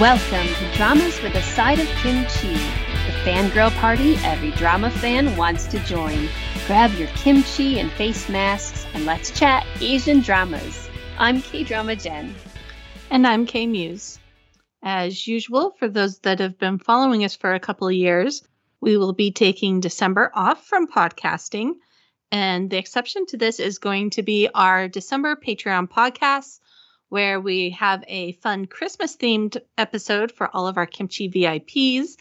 Welcome to Dramas with a Side of Kimchi, the fangirl party every drama fan wants to join. Grab your kimchi and face masks and let's chat Asian dramas. I'm K Drama Jen. And I'm K Muse. As usual, for those that have been following us for a couple of years, we will be taking December off from podcasting. And the exception to this is going to be our December Patreon podcasts where we have a fun Christmas themed episode for all of our kimchi VIPs.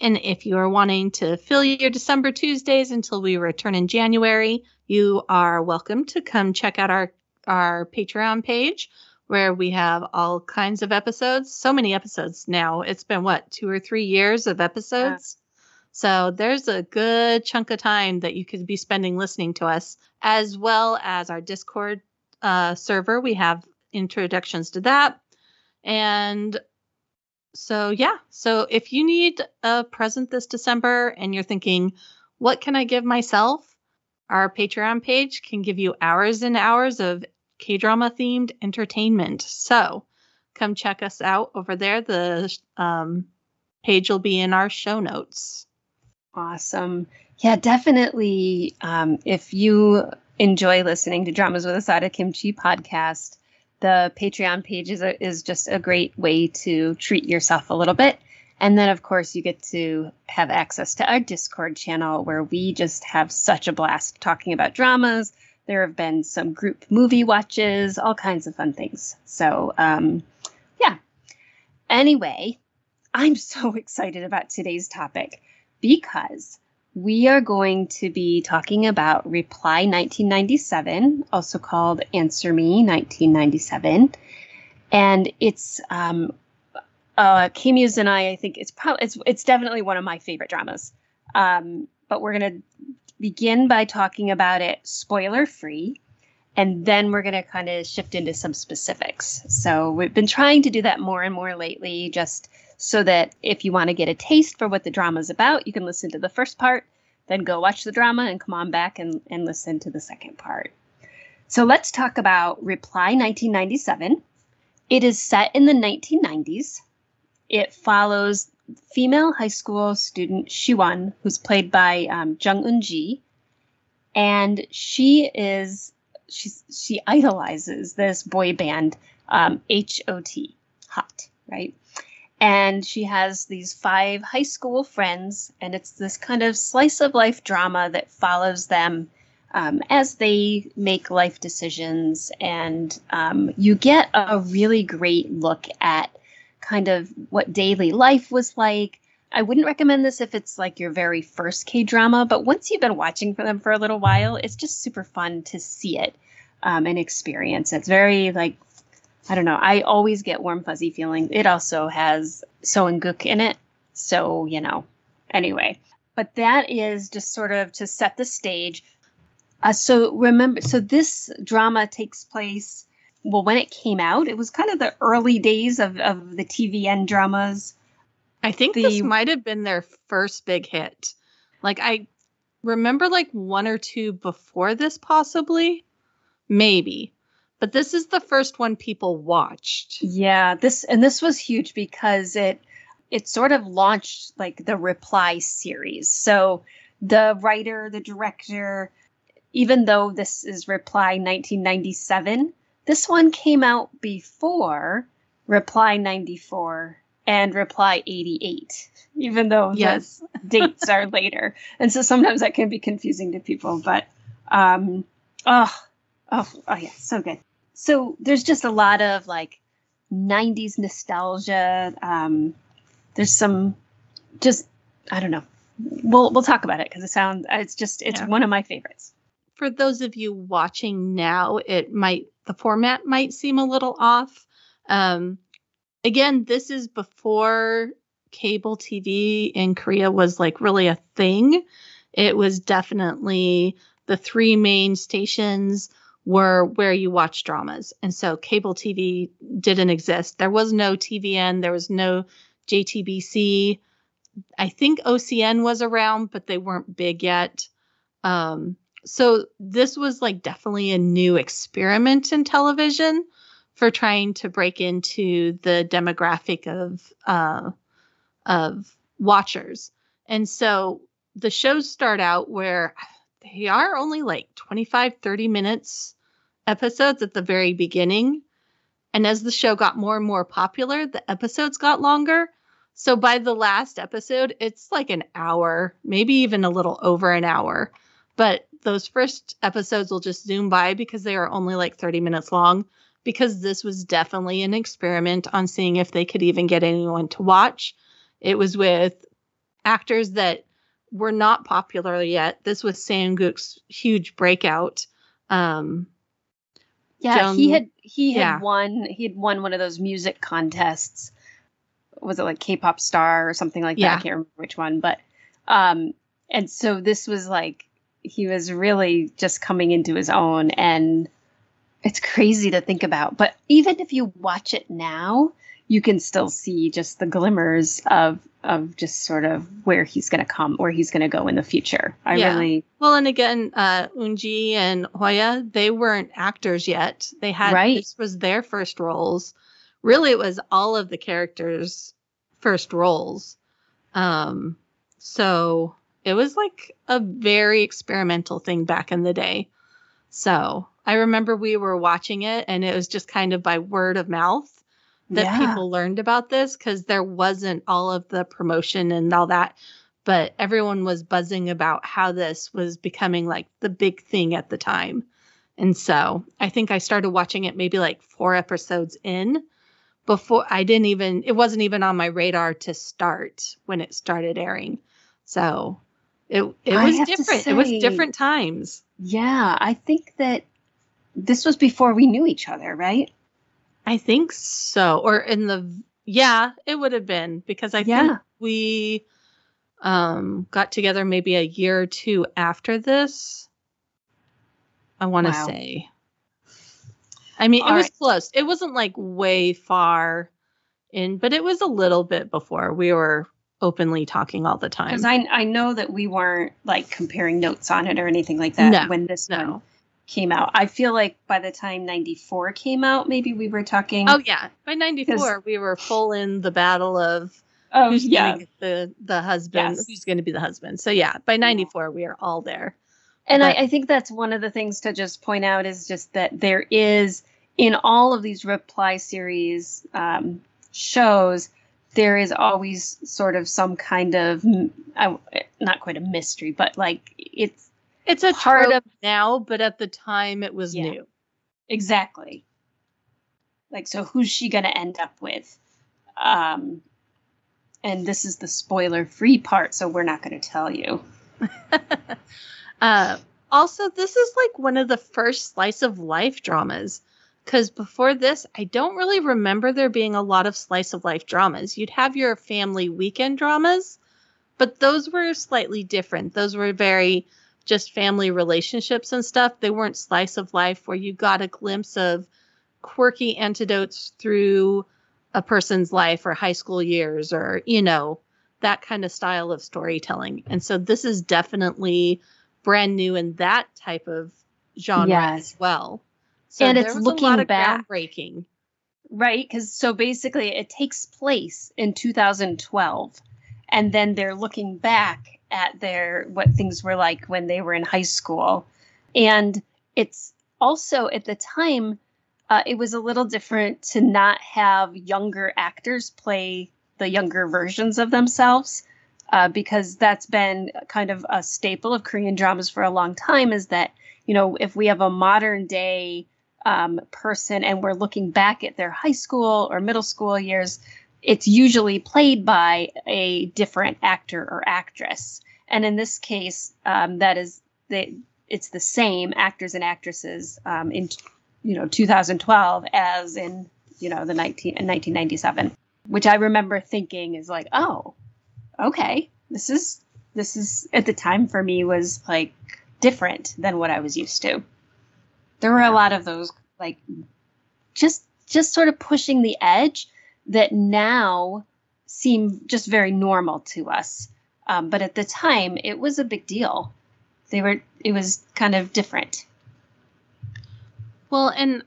And if you are wanting to fill your December Tuesdays until we return in January, you are welcome to come check out our, our Patreon page where we have all kinds of episodes. So many episodes now. It's been what, two or three years of episodes? Yeah. So there's a good chunk of time that you could be spending listening to us, as well as our Discord uh, server. We have introductions to that. And so, yeah. So, if you need a present this December and you're thinking, what can I give myself? Our Patreon page can give you hours and hours of K drama themed entertainment. So, come check us out over there. The um, page will be in our show notes. Awesome. Yeah, definitely. Um, if you enjoy listening to Dramas with a Side of Kimchi podcast, the Patreon page is, a, is just a great way to treat yourself a little bit. And then, of course, you get to have access to our Discord channel where we just have such a blast talking about dramas. There have been some group movie watches, all kinds of fun things. So, um, yeah. Anyway, I'm so excited about today's topic because we are going to be talking about Reply 1997, also called Answer Me 1997. And it's um, uh, and I, I think it's probably it's it's definitely one of my favorite dramas. Um, but we're gonna begin by talking about it spoiler free, and then we're gonna kind of shift into some specifics. So we've been trying to do that more and more lately, just so that if you want to get a taste for what the drama is about, you can listen to the first part, then go watch the drama and come on back and, and listen to the second part. So let's talk about Reply 1997. It is set in the 1990s. It follows female high school student Shiwon, who's played by um, Jung Eun Ji, and she is she she idolizes this boy band um, H.O.T. Hot, right? And she has these five high school friends and it's this kind of slice of life drama that follows them um, as they make life decisions. And um, you get a really great look at kind of what daily life was like. I wouldn't recommend this if it's like your very first k drama but once you've been watching for them for a little while it's just super fun to see it um, and experience. It's very like I don't know. I always get warm fuzzy feeling. It also has Seo In Guk in it. So, you know, anyway. But that is just sort of to set the stage. Uh, so remember, so this drama takes place, well, when it came out, it was kind of the early days of, of the TVN dramas. I think the, this might have been their first big hit. Like, I remember like one or two before this, possibly. Maybe but this is the first one people watched. Yeah, this and this was huge because it it sort of launched like the Reply series. So the writer, the director, even though this is Reply 1997, this one came out before Reply 94 and Reply 88, even though yes. dates are later. And so sometimes that can be confusing to people, but um oh oh oh yeah, so good so there's just a lot of like 90s nostalgia. Um, there's some just i don't know. We'll we'll talk about it because it sounds it's just it's yeah. one of my favorites. For those of you watching now it might the format might seem a little off. Um, again this is before cable tv in korea was like really a thing. It was definitely the three main stations were where you watch dramas. And so cable TV didn't exist. There was no TVN, there was no JTBC. I think OCN was around, but they weren't big yet. Um, so this was like definitely a new experiment in television for trying to break into the demographic of uh, of watchers. And so the shows start out where they are only like 25 30 minutes episodes at the very beginning. And as the show got more and more popular, the episodes got longer. So by the last episode, it's like an hour, maybe even a little over an hour. But those first episodes will just zoom by because they are only like 30 minutes long. Because this was definitely an experiment on seeing if they could even get anyone to watch. It was with actors that were not popular yet. This was Sam-gook's huge breakout. Um, yeah, Joan, he had he had yeah. won he had won one of those music contests. Was it like K-pop star or something like that? I can't remember which one, but um, and so this was like he was really just coming into his own, and it's crazy to think about. But even if you watch it now, you can still see just the glimmers of of just sort of where he's going to come, where he's going to go in the future. I yeah. really well, and again, uh, Eunji and Hoya, they weren't actors yet. They had right. this was their first roles. Really, it was all of the characters' first roles. Um, so it was like a very experimental thing back in the day. So I remember we were watching it, and it was just kind of by word of mouth that yeah. people learned about this because there wasn't all of the promotion and all that. But everyone was buzzing about how this was becoming like the big thing at the time. And so I think I started watching it maybe like four episodes in before I didn't even, it wasn't even on my radar to start when it started airing. So it, it was different. Say, it was different times. Yeah. I think that this was before we knew each other, right? I think so. Or in the yeah, it would have been because I yeah. think we um got together maybe a year or two after this. I want to wow. say. I mean, All it was right. close. It wasn't like way far in, but it was a little bit before we were openly talking all the time. Because I I know that we weren't like comparing notes on it or anything like that no, when this no. one came out. I feel like by the time 94 came out, maybe we were talking. Oh, yeah. By 94, we were full in the battle of um, who's yeah. going to the, the husband, yes. who's going to be the husband. So, yeah, by 94, we are all there. And but, I, I think that's one of the things to just point out is just that there is, in all of these reply series um, shows, there is always sort of some kind of, not quite a mystery, but like it's, it's a part of now, but at the time it was yeah. new. Exactly. Like, so who's she going to end up with? Um, and this is the spoiler free part, so we're not going to tell you. uh, also, this is like one of the first slice of life dramas. Because before this, I don't really remember there being a lot of slice of life dramas. You'd have your family weekend dramas, but those were slightly different. Those were very just family relationships and stuff. They weren't slice of life where you got a glimpse of quirky antidotes through a person's life or high school years or, you know, that kind of style of storytelling. And so this is definitely brand new in that type of genre yes. as well. So and it's looking back. Groundbreaking. Right, because so basically it takes place in 2012, and then they're looking back at their what things were like when they were in high school. And it's also at the time uh, it was a little different to not have younger actors play the younger versions of themselves uh, because that's been kind of a staple of korean dramas for a long time is that you know if we have a modern day um, person and we're looking back at their high school or middle school years it's usually played by a different actor or actress. And in this case, um, that is the it's the same actors and actresses um, in you know 2012 as in you know the 19 in 1997, which I remember thinking is like, oh, okay, this is this is at the time for me was like different than what I was used to. There were a lot of those like just just sort of pushing the edge that now seem just very normal to us. Um, but at the time, it was a big deal. They were, it was kind of different. Well, and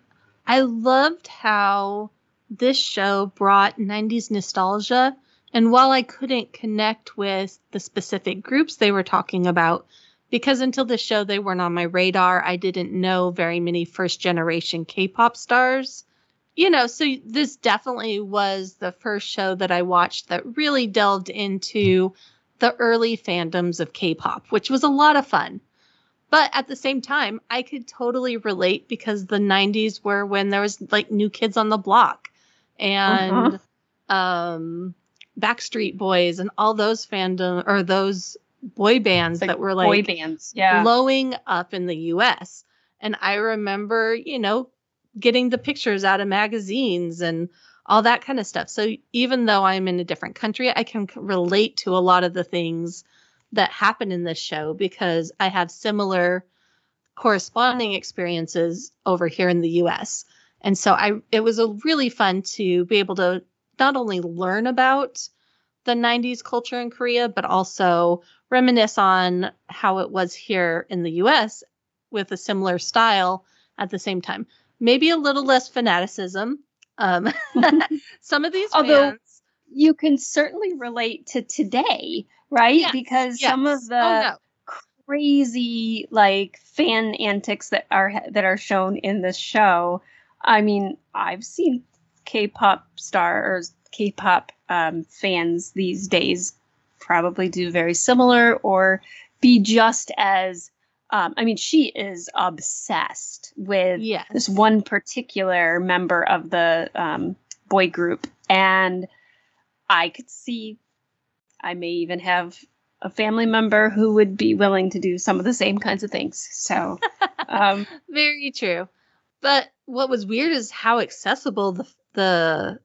I loved how this show brought 90s nostalgia. And while I couldn't connect with the specific groups they were talking about, because until the show they weren't on my radar, I didn't know very many first generation K pop stars. You know, so this definitely was the first show that I watched that really delved into the early fandoms of K pop, which was a lot of fun. But at the same time, I could totally relate because the 90s were when there was like new kids on the block and uh-huh. um, Backstreet Boys and all those fandom or those boy bands like that were like boy bands, yeah, blowing up in the U.S. And I remember, you know, getting the pictures out of magazines and all that kind of stuff. So even though I'm in a different country, I can relate to a lot of the things that happen in this show because I have similar corresponding experiences over here in the US. And so I it was a really fun to be able to not only learn about the 90s culture in Korea but also reminisce on how it was here in the US with a similar style at the same time. Maybe a little less fanaticism. Um, some of these Although you can certainly relate to today right? Yes, because yes. some of the oh, no. crazy like fan antics that are that are shown in this show. I mean, I've seen K-pop stars, K-pop um, fans these days probably do very similar or be just as um, I mean, she is obsessed with yes. this one particular member of the um, boy group, and I could see I may even have a family member who would be willing to do some of the same kinds of things. So, um, very true. But what was weird is how accessible the the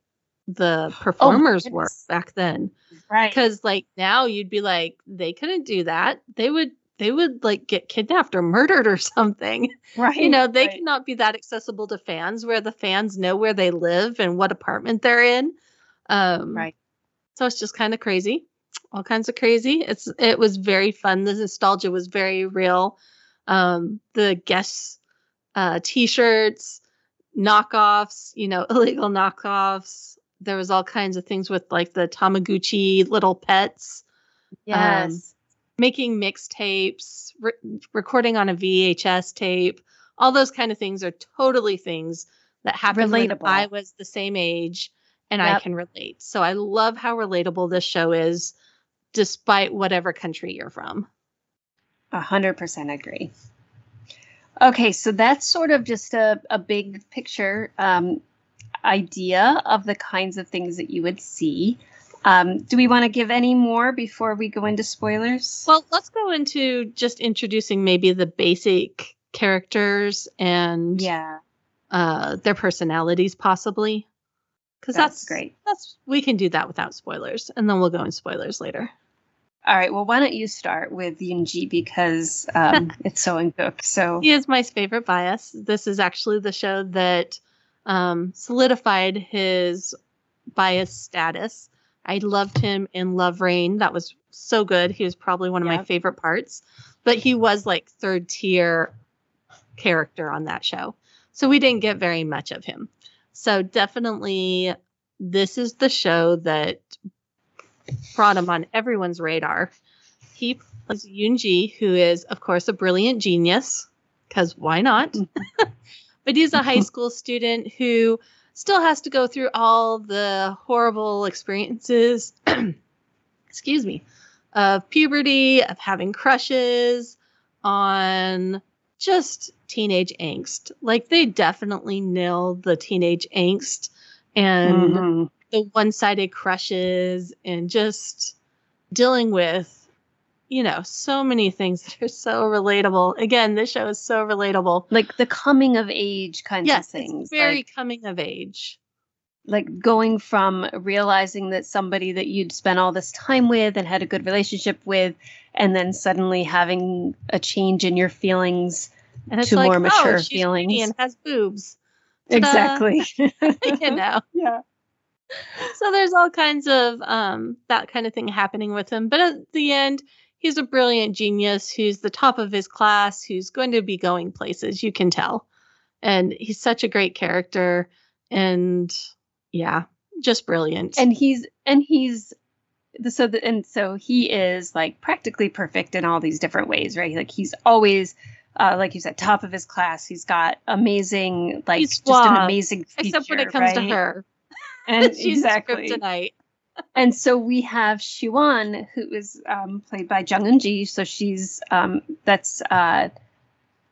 the oh, performers oh, were back then. Right. Because like now you'd be like, they couldn't do that. They would they would like get kidnapped or murdered or something. Right. You know, they right. cannot be that accessible to fans where the fans know where they live and what apartment they're in. Um, right. So it's just kind of crazy all kinds of crazy. It's it was very fun. The nostalgia was very real. Um, the guest uh, t-shirts, knockoffs, you know, illegal knockoffs. There was all kinds of things with like the Tamagotchi little pets. Um, yes. Um, making mixtapes, re- recording on a VHS tape. All those kind of things are totally things that happened Relatable. when I was the same age and yep. I can relate. So I love how relatable this show is despite whatever country you're from. A hundred percent agree. Okay, so that's sort of just a, a big picture um, idea of the kinds of things that you would see. Um, do we want to give any more before we go into spoilers? Well, let's go into just introducing maybe the basic characters and yeah, uh, their personalities, possibly. Because that's, that's great. That's we can do that without spoilers, and then we'll go in spoilers later. All right. Well, why don't you start with Yoonjae because um, it's so Gook. So he is my favorite bias. This is actually the show that um, solidified his bias status. I loved him in Love Rain. That was so good. He was probably one of my favorite parts. But he was like third tier character on that show. So we didn't get very much of him. So definitely this is the show that brought him on everyone's radar. He plays Yoonjae, who is, of course, a brilliant genius, because why not? but he's a high school student who still has to go through all the horrible experiences, excuse me, of puberty, of having crushes on just teenage angst. Like they definitely nail the teenage angst and mm-hmm the one-sided crushes and just dealing with you know so many things that are so relatable. Again this show is so relatable. Like the coming of age kinds yes, of things very like, coming of age. Like going from realizing that somebody that you'd spent all this time with and had a good relationship with and then suddenly having a change in your feelings and to like, more mature oh, feelings. and has boobs. Ta-da. exactly. You know. Yeah. So there's all kinds of um, that kind of thing happening with him. But at the end, he's a brilliant genius. Who's the top of his class, who's going to be going places, you can tell. and he's such a great character. And yeah just brilliant. And he's and he's so the, and so he is like practically perfect in all these different ways right? Like he's always uh, like you said top of his class. He's got amazing like He's just an amazing feature, except when it comes to her. And she's exactly. tonight and so we have Shiwon, who is um, played by Jung Eun Ji. So she's um, that's uh,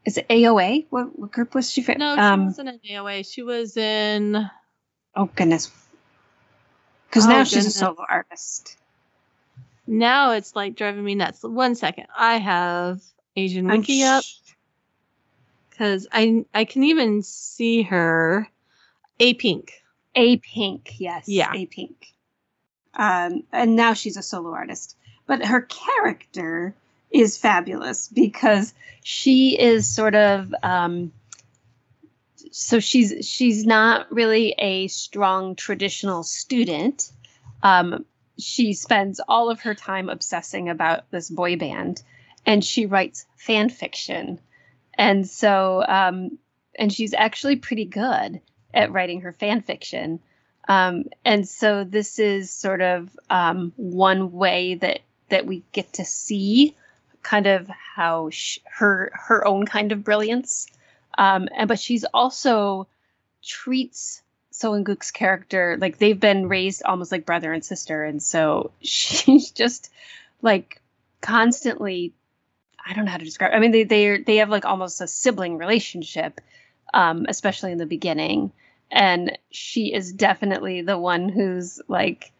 is it AOA? What, what group was she from? no she um, wasn't in AOA she was in oh goodness, because Oh, now she's a solo artist. now it's like driving me nuts one second I have Asian I'm Wiki up because I I can even see her a pink A Pink, yes, Yeah. A Pink. Um, and now she's a solo artist, but her character is fabulous because she is sort of um, so she's she's not really a strong traditional student. Um, she spends all of her time obsessing about this boy band, and she writes fan fiction, and so um, and she's actually pretty good at writing her fan fiction. Um, and so this is sort of um, one way that that we get to see kind of how sh- her her own kind of brilliance. Um, and but she's also treats So Gook's character like they've been raised almost like brother and sister, and so she's just like constantly. I don't know how to describe. It. I mean, they they they have like almost a sibling relationship, um, especially in the beginning and she is definitely the one who's like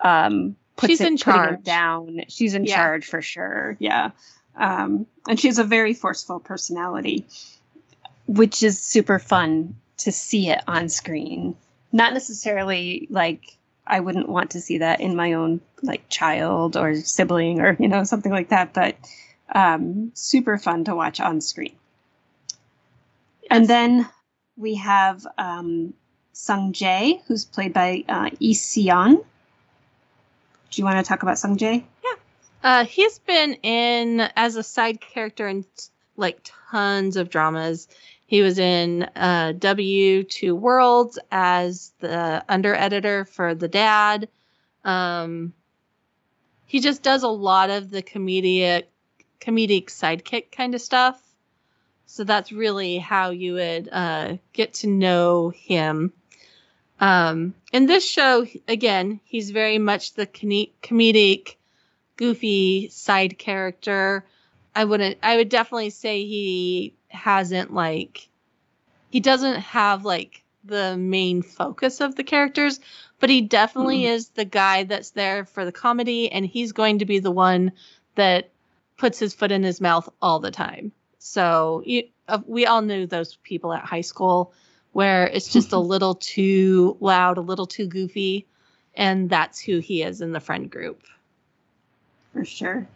um puts She's it, in charge. down. She's in Yeah. charge for sure. Yeah. Um and she has a very forceful personality which is super fun to see it on screen. Not necessarily like i wouldn't want to see that in my own like child or sibling or you know something like that but um super fun to watch on screen. And then we have um, Sung Jae, who's played by uh, Lee Seon. Do you want to talk about Sung Jae? Yeah. Uh, he's been in as a side character in like tons of dramas. He was in uh, W Two Worlds as the under editor for the dad. Um, he just does a lot of the comedic, comedic sidekick kind of stuff. So that's really how you would uh, get to know him. Um, in this show, again, he's very much the comedic goofy side character. I wouldn't I would definitely say he hasn't like he doesn't have like the main focus of the characters, but he definitely Mhm. is the guy that's there for the comedy and he's going to be the one that puts his foot in his mouth all the time. So you, uh, we all knew those people at high school where it's just a little too loud, a little too goofy, and that's who he is in the friend group. For sure.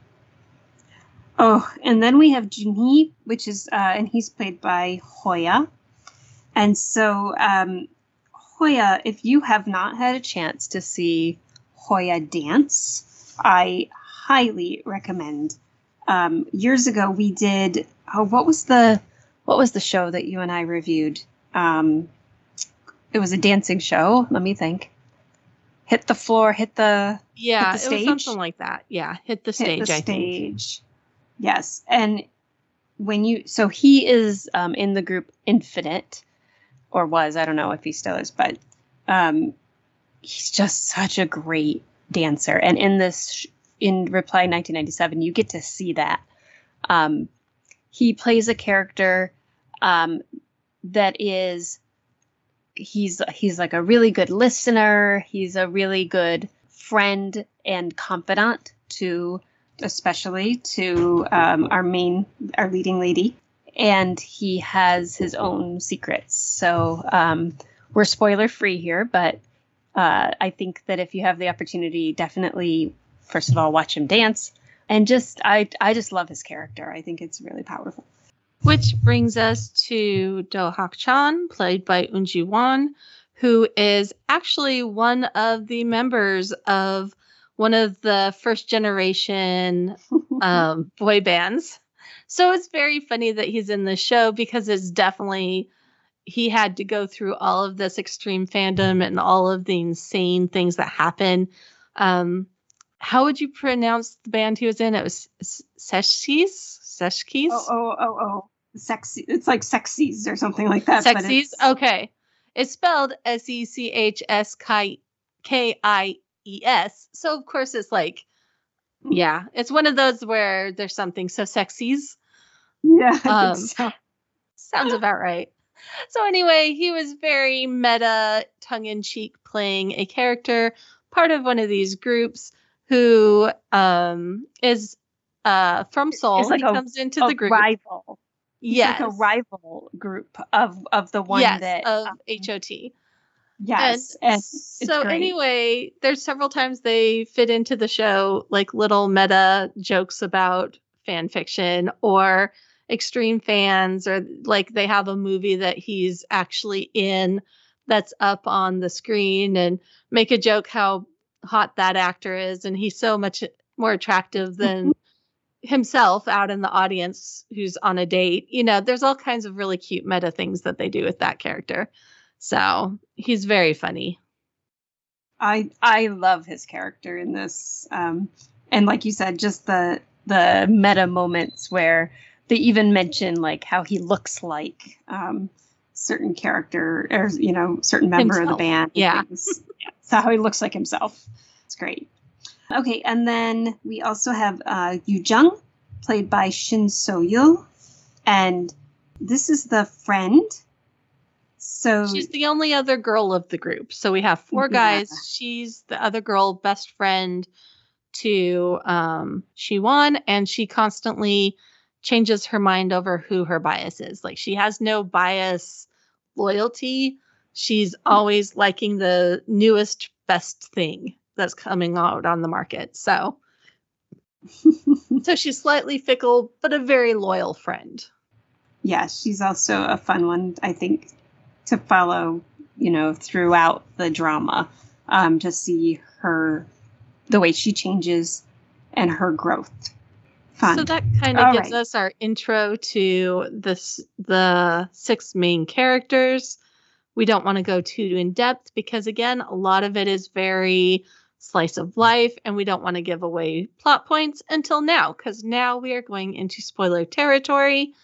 Oh, and then we have Junhee, which is, uh, and he's played by Hoya. And so, um, Hoya, if you have not had a chance to see Hoya dance, I highly recommend. Um, years ago, we did. Oh, what was the what was the show that you and I reviewed? Um, it was a dancing show. Let me think. Hit the floor. Hit the Yeah, the it was stage? something like that. Yeah, hit the hit stage. the I think. stage. Yes, and when you so he is um, in the group Infinite, or was I don't know if he still is, but um, he's just such a great dancer. And in this in Reply 1997, you get to see that. Um, he plays a character um, that is he's he's like a really good listener. He's a really good friend and confidant to especially to um, our main our leading lady and he has his own secrets so um, we're spoiler free here but uh, i think that if you have the opportunity definitely first of all watch him dance and just i i just love his character i think it's really powerful Which brings us to Do Hak Chan, played by Eun Ji Won, who is actually one of the members of one of the first generation um, boy bands. So it's very funny that he's in the show because it's definitely he had to go through all of this extreme fandom and all of the insane things that happen. Um, how would you pronounce the band he was in? It was Seshkis. Seshkis. Oh, oh, oh, oh. Sexy. It's like Sexies or something like that. Sexies. Okay. It's spelled S E C H S K I E S. So of course it's like, yeah, it's one of those where there's something so sexies. Yeah. Um, so. Sounds about right. So anyway, he was very meta, tongue in cheek, playing a character, part of one of these groups who um, is uh, from Seoul. Like he a, comes into the group. Rival. Yes. Like a rival group of of the one yes, that of um, HOT. Yes. And, and so anyway, there's several times they fit into the show like little meta jokes about fan fiction or extreme fans or like they have a movie that he's actually in that's up on the screen and make a joke how hot that actor is and he's so much more attractive than himself out in the audience who's on a date. You know, there's all kinds of really cute meta things that they do with that character. So, he's very funny. I I love his character in this um and like you said just the the meta moments where they even mention like how he looks like um, certain character or you know certain member himself. of the band. Yeah. yeah. So how he looks like himself. It's great. Okay, and then we also have uh, Yu Jung, played by Shin So Yul, and this is the friend. So she's the only other girl of the group. So we have four guys. Yeah. She's the other girl, best friend to um, Shiwon, and she constantly changes her mind over who her bias is. Like she has no bias loyalty. She's always liking the newest best thing that's coming out on the market. So so she's slightly fickle but a very loyal friend. Yeah, she's also a fun one I think to follow, you know, throughout the drama um to see her the way she changes and her growth. Fun. So that kind of gives right. us our intro to this the six main characters. We don't want to go too in depth because again, a lot of it is very slice of life and we don't want to give away plot points until now cuz now we are going into spoiler territory.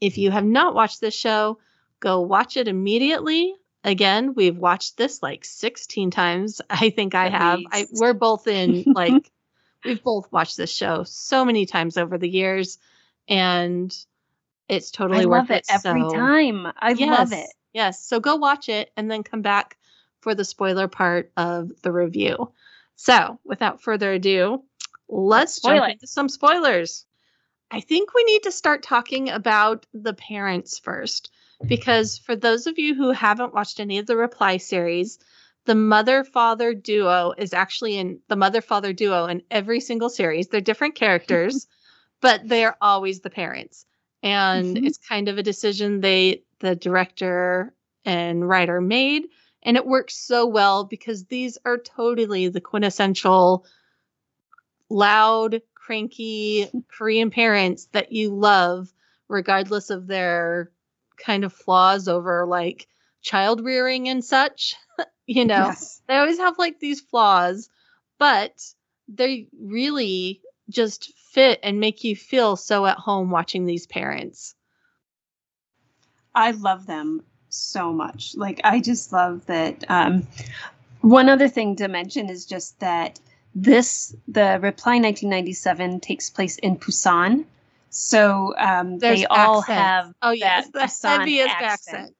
If you have not watched this show, go watch it immediately. Again, we've watched this like 16 times. I think I At have. I, we're both in like we've both watched this show so many times over the years, and it's totally I worth it, it every so, time. I yes, love it. Yes. So go watch it and then come back for the spoiler part of the review. So without further ado, let's Spoil jump it. into some spoilers. I think we need to start talking about the parents first, because for those of you who haven't watched any of the Reply series, the mother father duo is actually in the mother father duo in every single series. They're different characters, but they're always the parents. And mm-hmm. it's kind of a decision they the director and writer made and it works so well because these are totally the quintessential loud, cranky Korean parents that you love regardless of their kind of flaws over like child rearing and such. you know, yes. they always have like these flaws, but they really just fit and make you feel so at home watching these parents. I love them so much. Like, I just love that. Um, one other thing to mention is just that this, the Reply 1997, takes place in Busan. So um, they all have oh yes, the heaviest accent. accent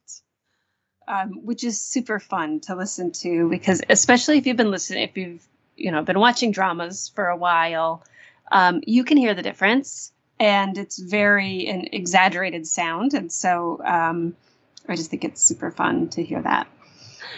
um, which is super fun to listen to because especially if you've been listening, if you've you know been watching dramas for a while, um, you can hear the difference, and it's very an exaggerated sound, and so um, I just think it's super fun to hear that.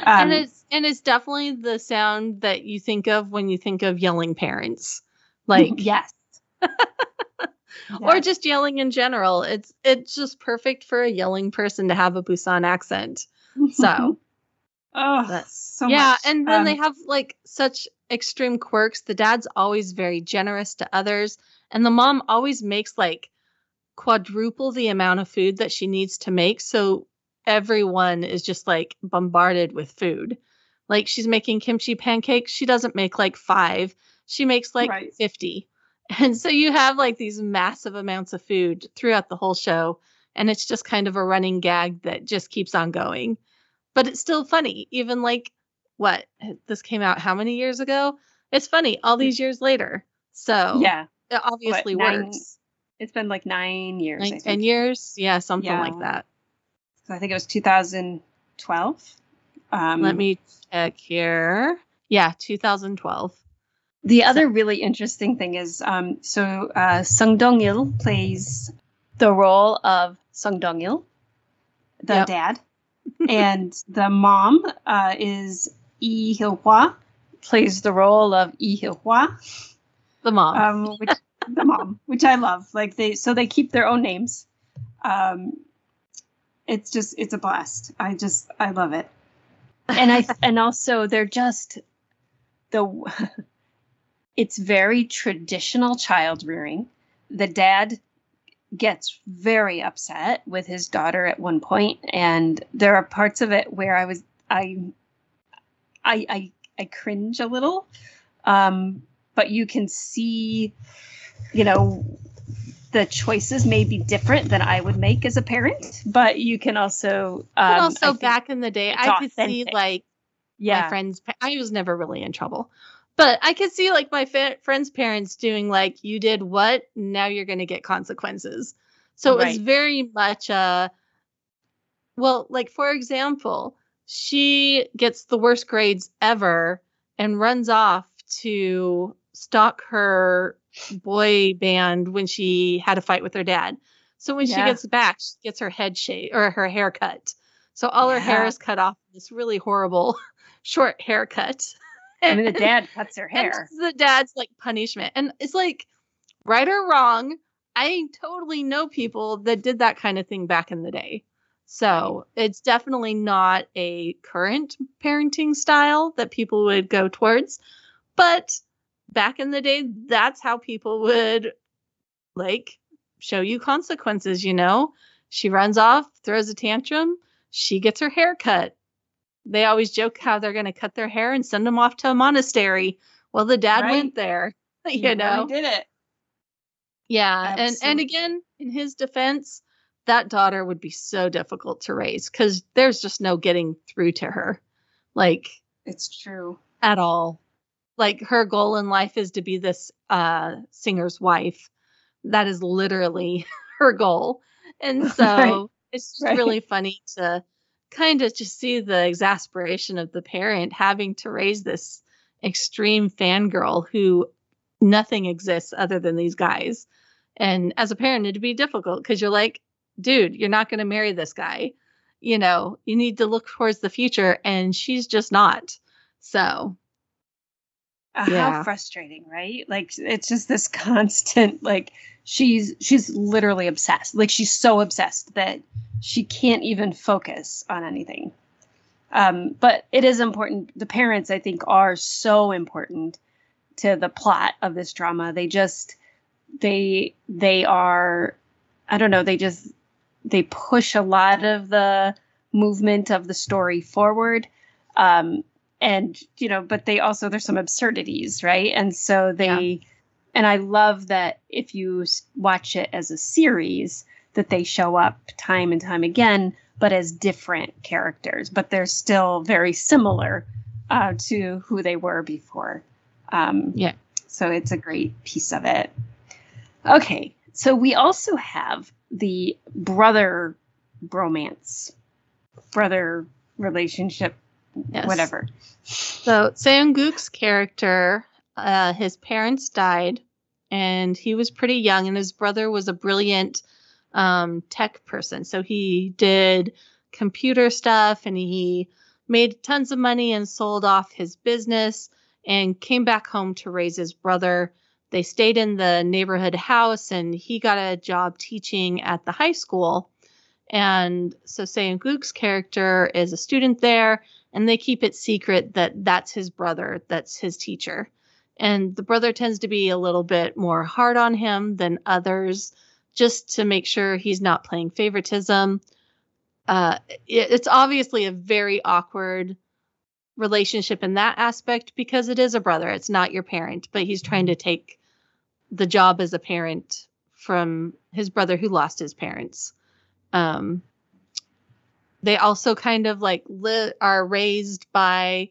and um, it's and it's definitely the sound that you think of when you think of yelling parents, like yes. or just yelling in general. It's it's just perfect for a yelling person to have a Busan accent. So, oh, but, so yeah, much. and then um, they have like such extreme quirks. The dad's always very generous to others, and the mom always makes like quadruple the amount of food that she needs to make. So everyone is just like bombarded with food. Like she's making kimchi pancakes. She doesn't make like five, she makes like Right. 50. And so you have like these massive amounts of food throughout the whole show. And it's just kind of a running gag that just keeps on going. But it's still funny. Even like what this came out how many years ago? It's funny all these years later. So Yeah. it obviously nine- works. It's been like nine years. I think. 10 years? Yeah, something Yeah. like that. So I think it was 2012. Um, Let me check here. Yeah, 2012. The other really interesting thing is, um, so uh, Sung Dong Il plays the role of Sung Dong Il, the Yep. dad, and the mom uh, is Lee Il Hwa, plays the role of Lee Il Hwa, The mom. um, which, the mom, which I love. Like they, so they keep their own names. Um, it's just, it's a blast. I just, I love it. and I and also they're just the it's very traditional child rearing. The dad gets very upset with his daughter at one point and there are parts of it where I was I I I, I cringe a little. Um but you can see you know the choices may be different than I would make as a parent, but you can also um, but also back in the day, I could see like yeah my friends. I was never really in trouble, but I could see like my fa- friends' parents doing like, "You did what? Now you're going to get consequences." So it was very much a. Well, like for example, she gets the worst grades ever and runs off to stalk her boy band when she had a fight with her dad. So when she gets back, she gets her head shaved or her hair cut. So all her hair is cut off this really horrible short haircut. I mean, the dad cuts her hair. this is the dad's like punishment. And it's like, right or wrong, I totally know people that did that kind of thing back in the day. So it's definitely not a current parenting style that people would go towards. But back in the day, that's how people would like show you consequences, you know? She runs off, throws a tantrum, she gets her hair cut. They always joke how they're going to cut their hair and send them off to a monastery. Well, the dad Right. went there, you He know? did it. Yeah, and and again, in his defense, that daughter would be so difficult to raise because there's just no getting through to her, like It's true. at all. Like her goal in life is to be this uh singer's wife. That is literally her goal, and so Right. it's just Right. really funny to kind of just see the exasperation of the parent having to raise this extreme fangirl who nothing exists other than these guys. And as a parent, it'd be difficult because you're like, dude, you're not going to marry this guy. You know, you need to look towards the future, and she's just not. So, Uh, Yeah. How frustrating, right? Like it's just this constant like she's she's literally obsessed. Like she's so obsessed that she can't even focus on anything. Um, but it is important. The parents, I think, are so important to the plot of this drama. They just they they are I don't know, they just they push a lot of the movement of the story forward. Um, and you know but they also there's some absurdities right and so they and i love that if you watch it as a series that they show up time and time again but as different characters but they're still very similar uh, to who they were before um, Yeah. so it's a great piece of it okay so we also have the brother bromance brother relationship yes. whatever So, Seunguk's character, uh, his parents died, and he was pretty young, and his brother was a brilliant um, tech person. So, he did computer stuff and he made tons of money and sold off his business and came back home to raise his brother. They stayed in the neighborhood house, and he got a job teaching at the high school. And so, Seunguk's character is a student there and they keep it secret that that's his brother, that's his teacher. And the brother tends to be a little bit more hard on him than others, just to make sure he's not playing favoritism. uh, it, it's obviously a very awkward relationship in that aspect because it is a brother. It's not your parent, but he's trying to take the job as a parent from his brother who lost his parents. Um, they also kind of like li- are raised by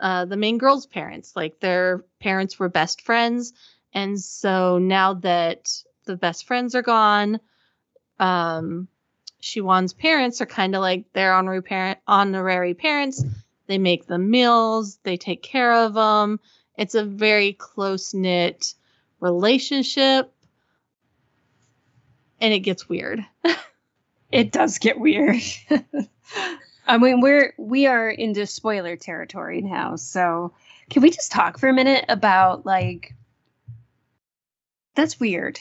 uh, the main girl's parents. Like their parents were best friends, and so now that the best friends are gone, um, Shiwon's parents are kind of like their honorary parent, honorary parents. They make them meals, they take care of them. It's a very close knit relationship, and it gets weird. it does get weird. I mean, we're we are into spoiler territory now, so can we just talk for a minute about like that's weird.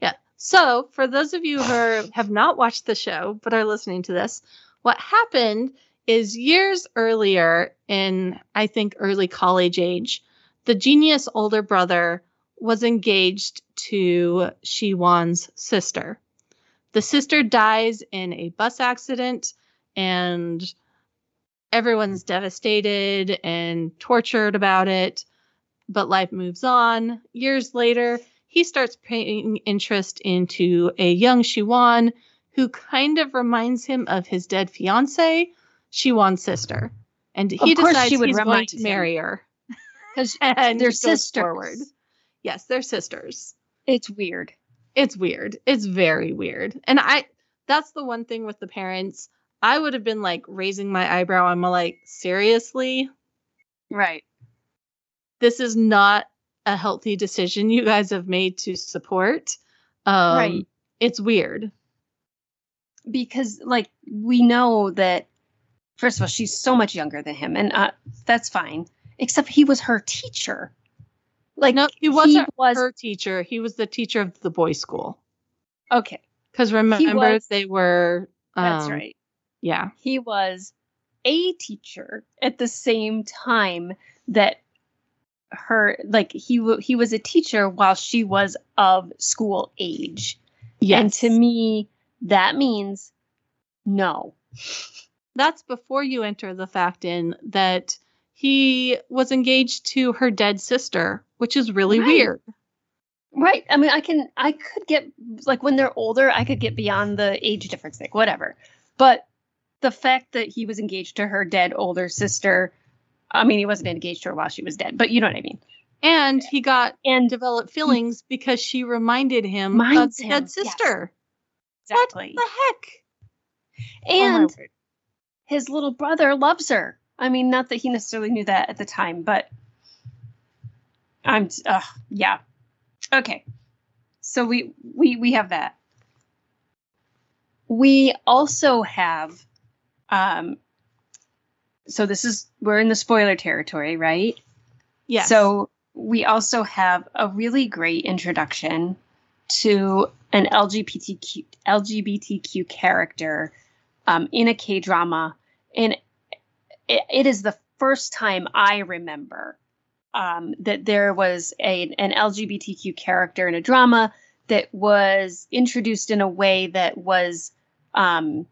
Yeah. So, for those of you who have not watched the show but are listening to this, what happened is years earlier in I think early college age, the genius older brother was engaged to Shiwon's sister. The sister dies in a bus accident and everyone's devastated and tortured about it. But life moves on. Years later, he starts paying interest into a young Shiwon who kind of reminds him of his dead fiance, Shiwon's mm-hmm. sister. And he decides she he's going to marry her. Because they're sisters. Forward. Yes, they're sisters. It's weird. It's weird. It's very weird. And I that's the one thing with the parents. I would have been like raising my eyebrow. I'm like, seriously? Right. This is not a healthy decision you guys have made to support. Um, right. It's weird. Because, like, we know that, first of all, she's so much younger than him, and uh, that's fine. Except he was her teacher. Like, no, he wasn't he was, her teacher. He was the teacher of the boys' school. Okay. Because remember, was, they were. Um, that's right. Yeah. He was a teacher at the same time that her like he w- he was a teacher while she was of school age. Yes. And to me that means no. That's before you enter the fact in that he was engaged to her dead sister, which is really right. weird. Right. I mean, I can, I could get, like, when they're older, I could get beyond the age difference, like, whatever. But the fact that he was engaged to her dead older sister, I mean, he wasn't engaged to her while she was dead, but you know what I mean. And he got and developed feelings because she reminded him of his dead sister. Yes. Exactly. What the heck? And oh his little brother loves her. I mean, not that he necessarily knew that at the time, but I'm uh, yeah. Okay. So we we we have that. We also have um so this is we're in the spoiler territory, right? Yeah. So we also have a really great introduction to an LGBTQ LGBTQ character um, in a K drama, and it, it is the first time I remember um, that there was a an LGBTQ character in a drama that was introduced in a way that was um,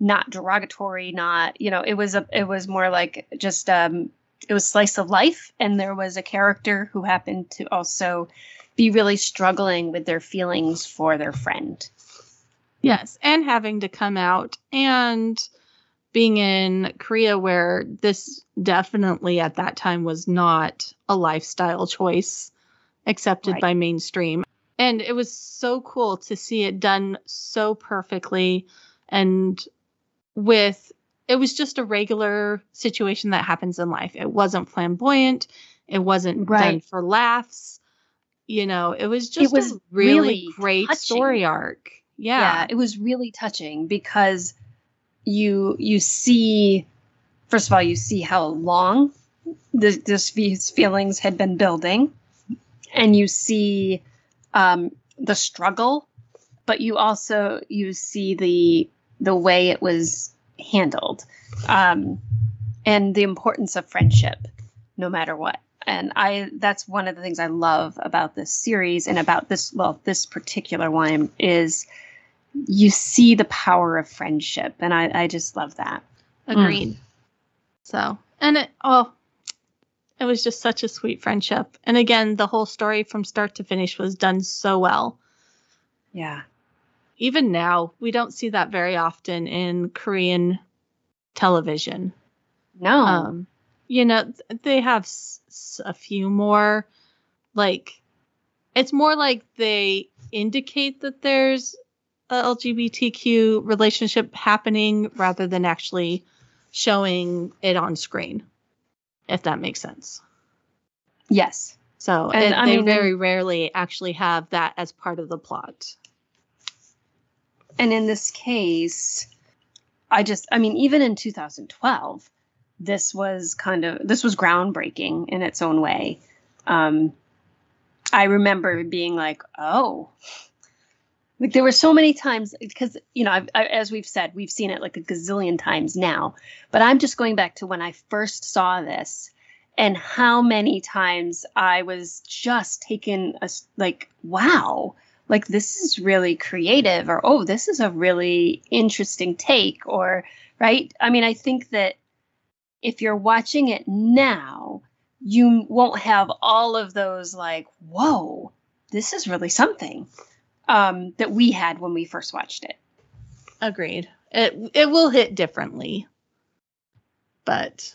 not derogatory, not you know, it was a it was more like just um, it was slice of life, and there was a character who happened to also be really struggling with their feelings for their friend. Yes, and having to come out and being in Korea where this definitely at that time was not a lifestyle choice accepted right. by mainstream. And it was so cool to see it done so perfectly and with it was just a regular situation that happens in life. It wasn't flamboyant, it wasn't right. done for laughs. You know, it was just it was a really, really great touching. story arc. Yeah. yeah, it was really touching because you you see first of all you see how long this, this these feelings had been building and you see um, the struggle but you also you see the the way it was handled um, and the importance of friendship no matter what and i that's one of the things i love about this series and about this well this particular one is you see the power of friendship, and I, I just love that. Agreed. Mm. So, and it, oh, it was just such a sweet friendship. And again, the whole story from start to finish was done so well. Yeah. Even now, we don't see that very often in Korean television. No. Um, you know, they have s- a few more, like, it's more like they indicate that there's a LGBTQ relationship happening rather than actually showing it on screen, if that makes sense. Yes. So it, they mean, very rarely actually have that as part of the plot. And in this case, I just, I mean, even in 2012, this was kind of, this was groundbreaking in its own way. Um, I remember being like, oh, like there were so many times because you know I've, I, as we've said we've seen it like a gazillion times now but i'm just going back to when i first saw this and how many times i was just taken a like wow like this is really creative or oh this is a really interesting take or right i mean i think that if you're watching it now you won't have all of those like whoa this is really something um, that we had when we first watched it. Agreed. It it will hit differently, but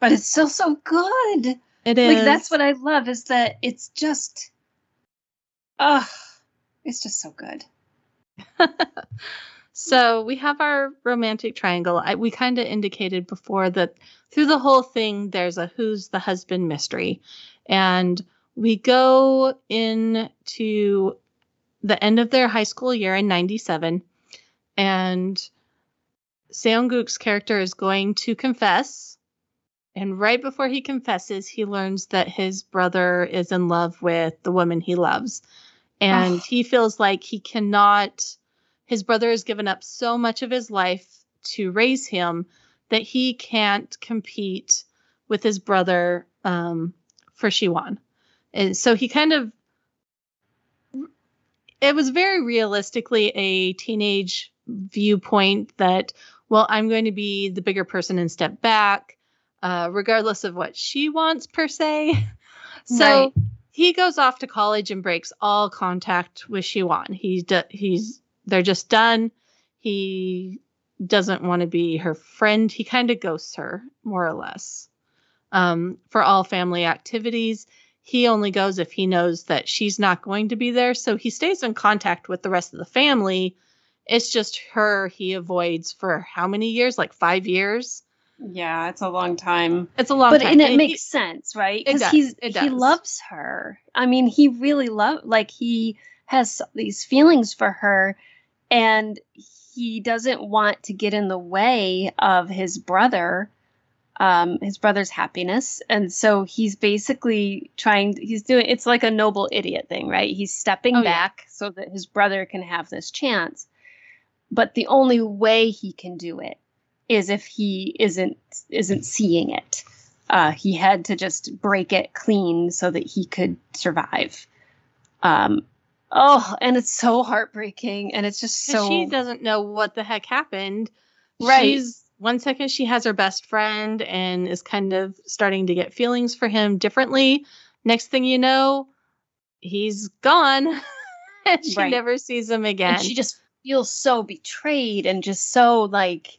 but it's still so good. It is. Like that's what I love is that it's just, ah, uh, it's just so good. so we have our romantic triangle. I, we kind of indicated before that through the whole thing, there's a who's the husband mystery, and we go into the end of their high school year in 97 and Seo In Guk's character is going to confess and right before he confesses he learns that his brother is in love with the woman he loves and he feels like he cannot his brother has given up so much of his life to raise him that he can't compete with his brother um, for Shiwon. And so he kind of it was very realistically a teenage viewpoint that, well, I'm going to be the bigger person and step back, uh, regardless of what she wants per se. so right. He goes off to college and breaks all contact with Shiwon. He's he's they're just done. He doesn't want to be her friend. He kind of ghosts her more or less um, for all family activities he only goes if he knows that she's not going to be there. So he stays in contact with the rest of the family. It's just her he avoids for how many years? Like five years. Yeah, it's a long time. It's a long but, time. and it and makes he, sense, right? Because he's he loves her. I mean, he really love like he has these feelings for her, and he doesn't want to get in the way of his brother um, his brother's happiness. And so he's basically trying, he's doing, it's like a noble idiot thing, right? He's stepping oh, back yeah. so that his brother can have this chance. But the only way he can do it is if he isn't isn't seeing it. Uh, he had to just break it clean so that he could survive. Um, oh, and it's so heartbreaking, and it's just so. She doesn't know what the heck happened. Right. She's one second she has her best friend and is kind of starting to get feelings for him differently. Next thing you know, he's gone. and she right. never sees him again. And she just feels so betrayed and just so like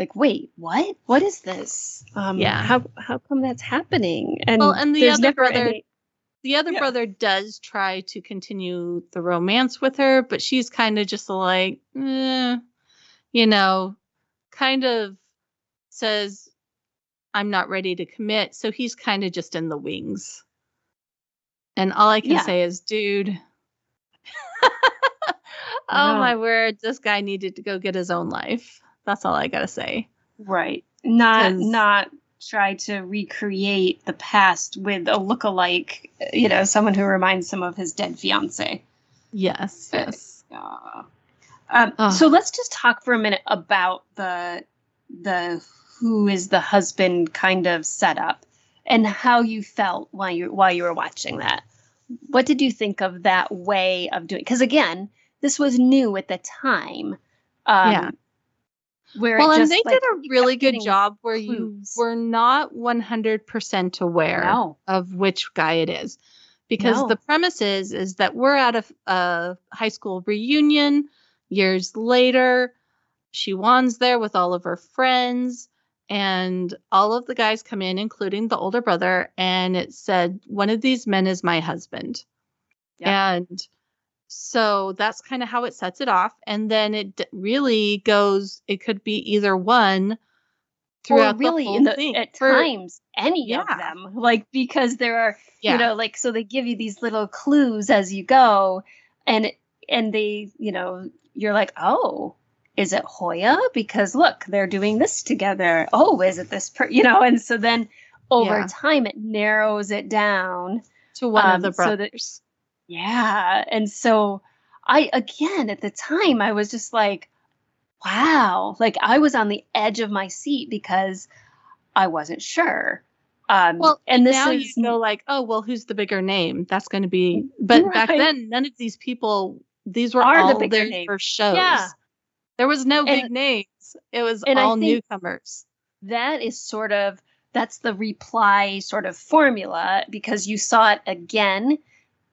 like wait what what is this um yeah how how come that's happening and well and the other brother any... the other yeah. brother does try to continue the romance with her but she's kind of just like eh, you know kind of says, I'm not ready to commit. So he's kind of just in the wings. And all I can yeah. say is, dude, oh my word, this guy needed to go get his own life. That's all I got to say. Right. Not, not try to recreate the past with a look-alike, you know, someone who reminds him of his dead fiance. Yes, yes. Uh, um, oh. So let's just talk for a minute about the the who is the husband kind of setup and how you felt while you while you were watching that. What did you think of that way of doing? Because again, this was new at the time. Um, Yeah. Where well, it and they like, did a really good job where you were not 100% aware No. of which guy it is. Because No. the premise is, is that we're at a, a high school reunion years later. Shiwon's there with all of her friends, and all of the guys come in, including the older brother, and it said, One of these men is my husband. Yeah. And so that's kind of how it sets it off. And then it d- really goes, it could be either one throughout or really the whole the, thing. at For- times any of them like because there are yeah. you know like so they give you these little clues as you go and and they you know you're like oh is it hoya because look they're doing this together oh is it this per you know and so then over Yeah. time it narrows it down to one um, of the so that- brothers. Yeah and so i again at the time i was just like wow like i was on the edge of my seat because i wasn't sure um well, and this now is you know, like, oh, well, who's the bigger name? That's going to be. But back then, none of these people. These were Are the all bigger there names. for shows. Yeah. There was no And- big names. It was all newcomers. that is sort of that's the reply sort of formula because you saw it again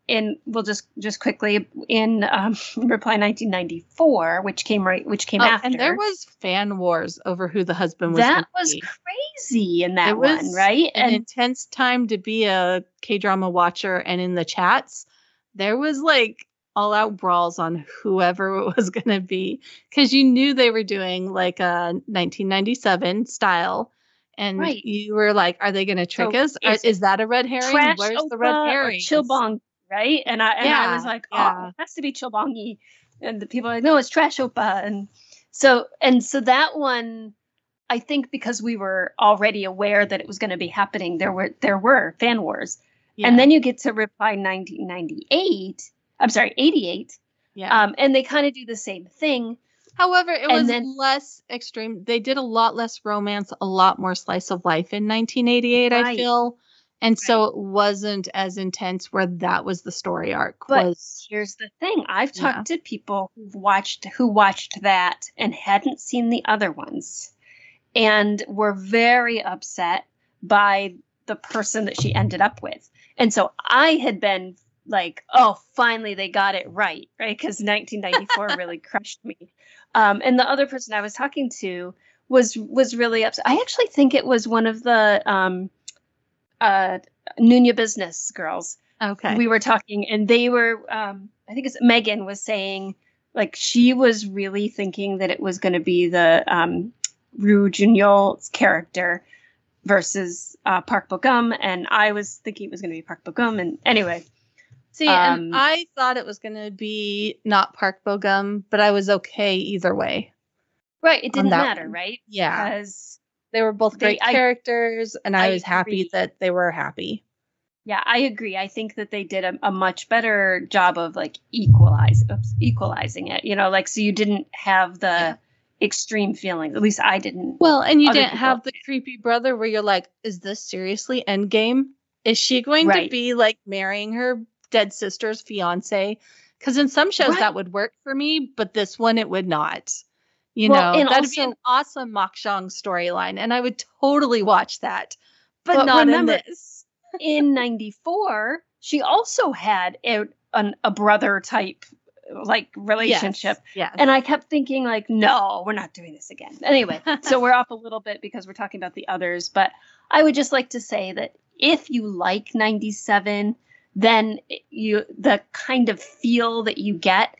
in we'll just just quickly in um, reply 1994 which came right which came Oh, after and there was fan wars over who the husband was. that was be. crazy in that It was one right an and intense time to be a K drama watcher, and in the chats, there was like all out brawls on whoever it was going to be because you knew they were doing like a 1997 style. And Right. you were like, are they going to trick So us? Is Is, that a red herring? Where's the red herring? chilbong right and i and i was like oh yeah. it has to be chilbongi and the people are like no it's trash opa and so and so that one i think because we were already aware that it was going to be happening there were there were fan wars and then you get to reply 1998 i'm sorry 88 yeah. um, and they kind of do the same thing However, it and was then- less extreme. They did a lot less romance, a lot more slice of life in 1988, I feel. And so it wasn't as intense where that was the story arc But was here's the thing. I've Yeah. talked to people who've watched who watched that and hadn't seen the other ones and were very upset by the person that she ended up with. And so i had been like oh finally they got it right right? Because 1994 really crushed me. Um, and the other person i was talking to was was really upset. I actually think it was one of the um, uh, Nunya business girls okay. we were talking and they were um i think it's megan was saying like she was really thinking that it was going to be the um Ryu Jun-yeol's character versus uh, Park Bogum, and I was thinking it was going to be Park Bogum. And anyway, See, um, and I thought it was going to be not Park Bogum, but I was okay either way. right, it didn't matter, one. right? Yeah. Because They were both They- great I- characters, and I, I was happy that they were happy. yeah, I agree. I think that they did a, a much better job of like equalize, oops, equalizing it. You know, like so you didn't have the Yeah. extreme feelings. At least I didn't. Well, and you Other didn't people- have the creepy brother where you're like, is this seriously Endgame? Is she going to be like marrying her dead sister's fiance? Because in some shows Right. that would work for me, but this one it would not. You Well, know, and that'd be an awesome makjang storyline, and I would totally watch that, but, But not remember- in this. in 94 she also had a, an, a brother type like relationship Yes. and i kept thinking like no we're not doing this again anyway so we're off a little bit because we're talking about the others but i would just like to say that if you like 97 then you the kind of feel that you get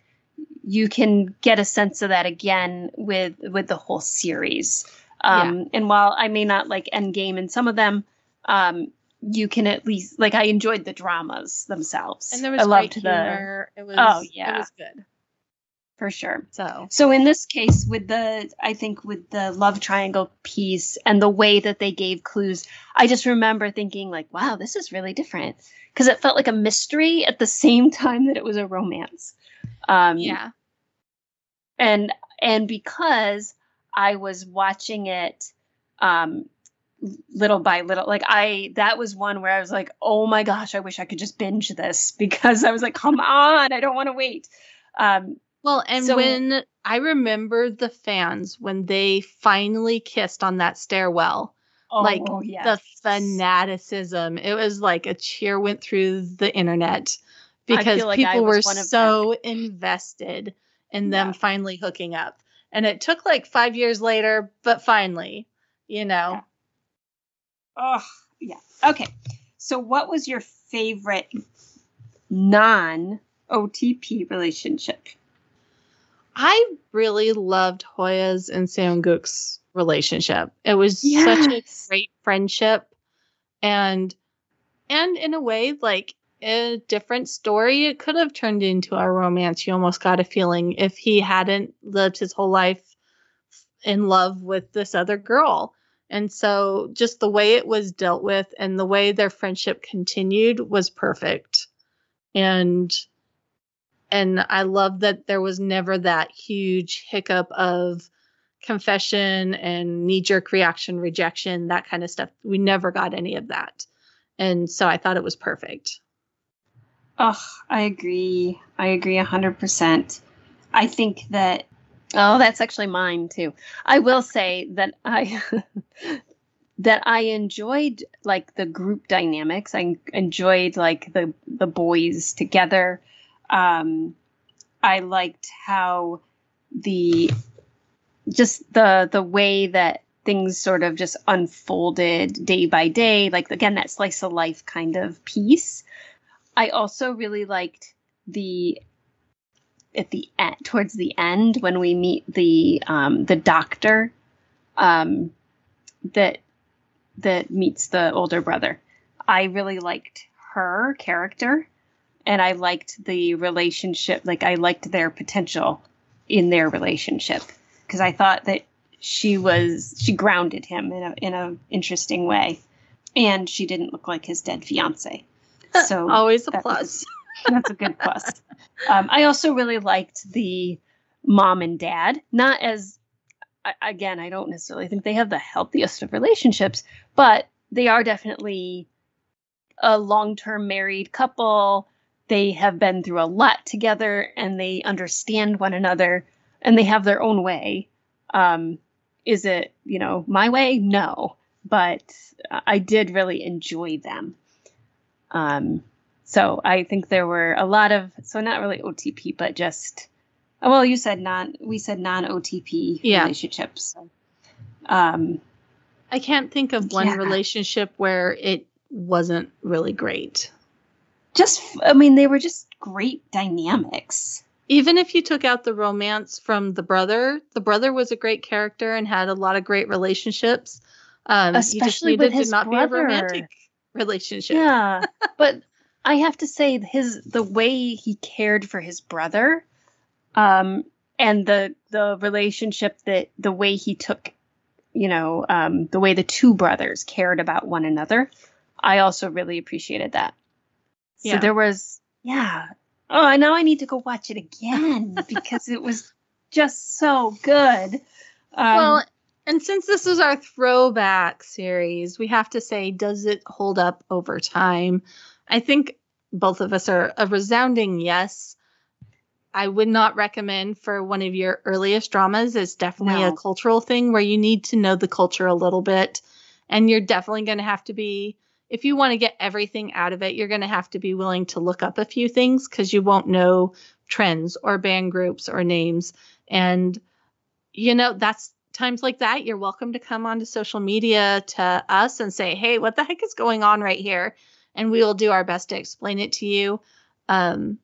you can get a sense of that again with with the whole series. Um and while i may not like endgame in some of them um you can at least like i enjoyed the dramas themselves. And there was i loved great the humor. It was Oh, it was good. for sure. So. So in this case with the i think with the love triangle piece and the way that they gave clues i just remember thinking like wow this is really different. Because it felt like a mystery at the same time that it was a romance um yeah, and and because i was watching it um little by little like i that was one where i was like oh my gosh i wish i could just binge this because i was like come on i don't want to wait. Um Well, and So- when I remember the fans when they finally kissed on that stairwell, like Oh, the fanaticism, it was like a cheer went through the internet because like people were so invested in them Yeah. finally hooking up. And it took like five years later, but finally, you know. Yeah. Oh, yeah. Okay. So, what was your favorite non OTP relationship? I really loved Hoya's and Seo In Guk's relationship. It was such a great friendship and and in a way like a different story it could have turned into a romance you almost got a feeling if he hadn't lived his whole life in love with this other girl and so just the way it was dealt with and the way their friendship continued was perfect and and i love that there was never that huge hiccup of confession and knee jerk reaction, rejection, that kind of stuff. We never got any of that. And so I thought it was perfect. Oh, I agree. I agree 100%. I think that, oh, that's actually mine too. I will say that I. that I enjoyed like the group dynamics. I enjoyed like the the boys together. Um, I liked how the just the the way that things sort of just unfolded day by day like again that slice of life kind of piece i also really liked the at the end towards the end when we meet the um the doctor um that that meets the older brother i really liked her character and i liked the relationship like i liked their potential in their relationship because I thought that she was she grounded him in a in a interesting way, and she didn't look like his dead fiance. So Always a that plus. was- that's a good plus. Um, I also really liked the mom and dad, not as again, I don't necessarily think they have the healthiest of relationships, but they are definitely a long-term married couple. They have been through a lot together and they understand one another and they have their own way. Um, is it, you know, my way? No, but I did really enjoy them. Um, so I think there were a lot of, so not really OTP, but just, oh, well, you said non, we said non OTP Yeah. relationships. So, um, I can't think of one Yeah. relationship where it wasn't really great. just, I mean, they were just great dynamics. Even if you took out the romance from the brother, the brother was a great character and had a lot of great relationships. Um, Especially with his brother. Be a romantic relationship. Yeah, but I have to say his the way he cared for his brother, um, and the the relationship that the way he took, you know, um, the way the two brothers cared about one another, I also really appreciated that. So Yeah. there was, yeah. Oh, I now I need to go watch it again because it was just so good. Um, well, and since this is our throwback series, we have to say, does it hold up over time? I think both of us are a resounding yes. I would not recommend for one of your earliest dramas. It's definitely No. a cultural thing where you need to know the culture a little bit. And you're definitely going to have to be, if you want to get everything out of it, you're going to have to be willing to look up a few things because you won't know trends or band groups or names. And, you know, that's times like that. You're welcome to come onto social media to us and say, hey, what the heck is going on right here? And we will do our best to explain it to you. Um,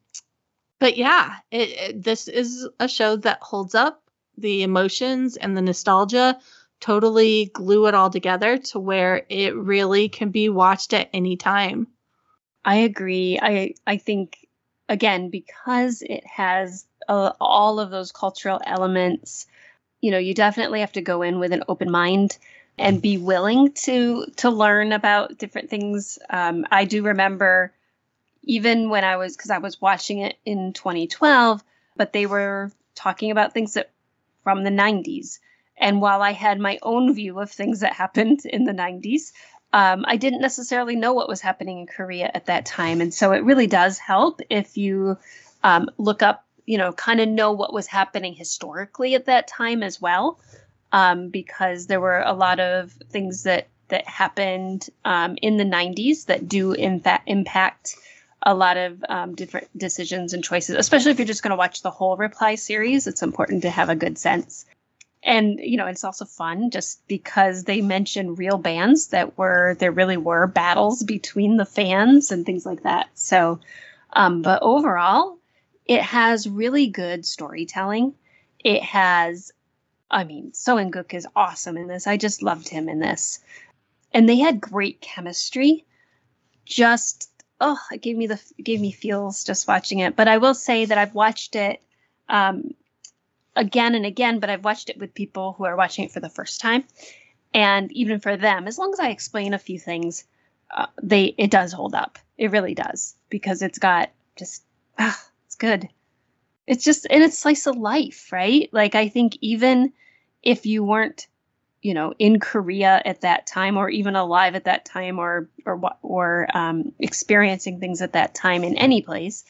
but yeah, it, it, this is a show that holds up. The emotions and the nostalgia totally glue it all together to where it really can be watched at any time. I agree. I I think again because it has uh, all of those cultural elements, you know, you definitely have to go in with an open mind and be willing to to learn about different things. Um, I do remember even when I was because I was watching it in 2012, but they were talking about things that from the 90s. And while I had my own view of things that happened in the 90s, um, I didn't necessarily know what was happening in Korea at that time. And so it really does help if you um, look up you know, kind of know what was happening historically at that time as well, um, because there were a lot of things that that happened um, in the 90s that do in fact impact a lot of um, different decisions and choices, especially if you're just going to watch the whole reply series. It's important to have a good sense. And, you know, it's also fun just because they mention real bands that were, there really were battles between the fans and things like that. So, um, but overall, it has really good storytelling. It has, I mean, Seo In Guk is awesome in this. I just loved him in this. And they had great chemistry. Just oh, it gave me the gave me feels just watching it. But I will say that I've watched it um, again and again, but I've watched it with people who are watching it for the first time, and even for them, as long as I explain a few things, uh, they it does hold up. It really does because it's got just ah, it's good. It's just and it's slice of life, right? Like I think even if you weren't you know in Korea at that time or even alive at that time or or or um, experiencing things at that time in any place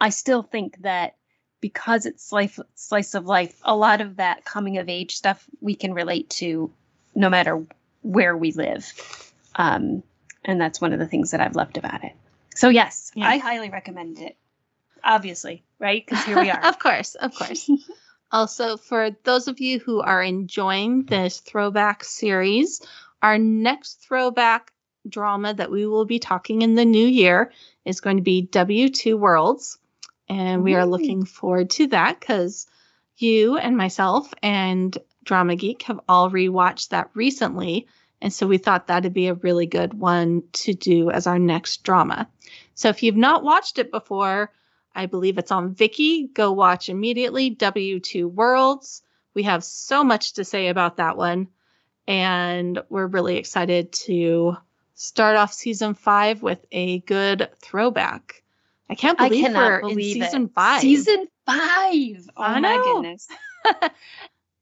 I still think that because it's life slice of life a lot of that coming of age stuff we can relate to no matter where we live um, and that's one of the things that I've loved about it so yes yeah. I highly recommend it obviously right because here we are of course of course Also, for those of you who are enjoying this throwback series, our next throwback drama that we will be talking in the new year is going to be W2 Worlds. And we are looking forward to that because you and myself and Drama Geek have all rewatched that recently. And so we thought that'd be a really good one to do as our next drama. So if you've not watched it before, I believe it's on Viki. Go watch immediately. W2 Worlds. We have so much to say about that one. And we're really excited to start off season five with a good throwback. I can't believe I we're believe in season it. five. Season five. Oh my goodness.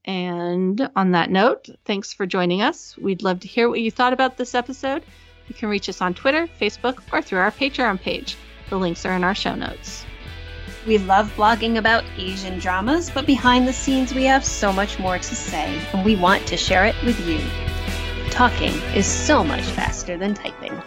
and on that note, thanks for joining us. We'd love to hear what you thought about this episode. You can reach us on Twitter, Facebook, or through our Patreon page. The links are in our show notes. We love blogging about Asian dramas, but behind the scenes we have so much more to say, and we want to share it with you. Talking is so much faster than typing.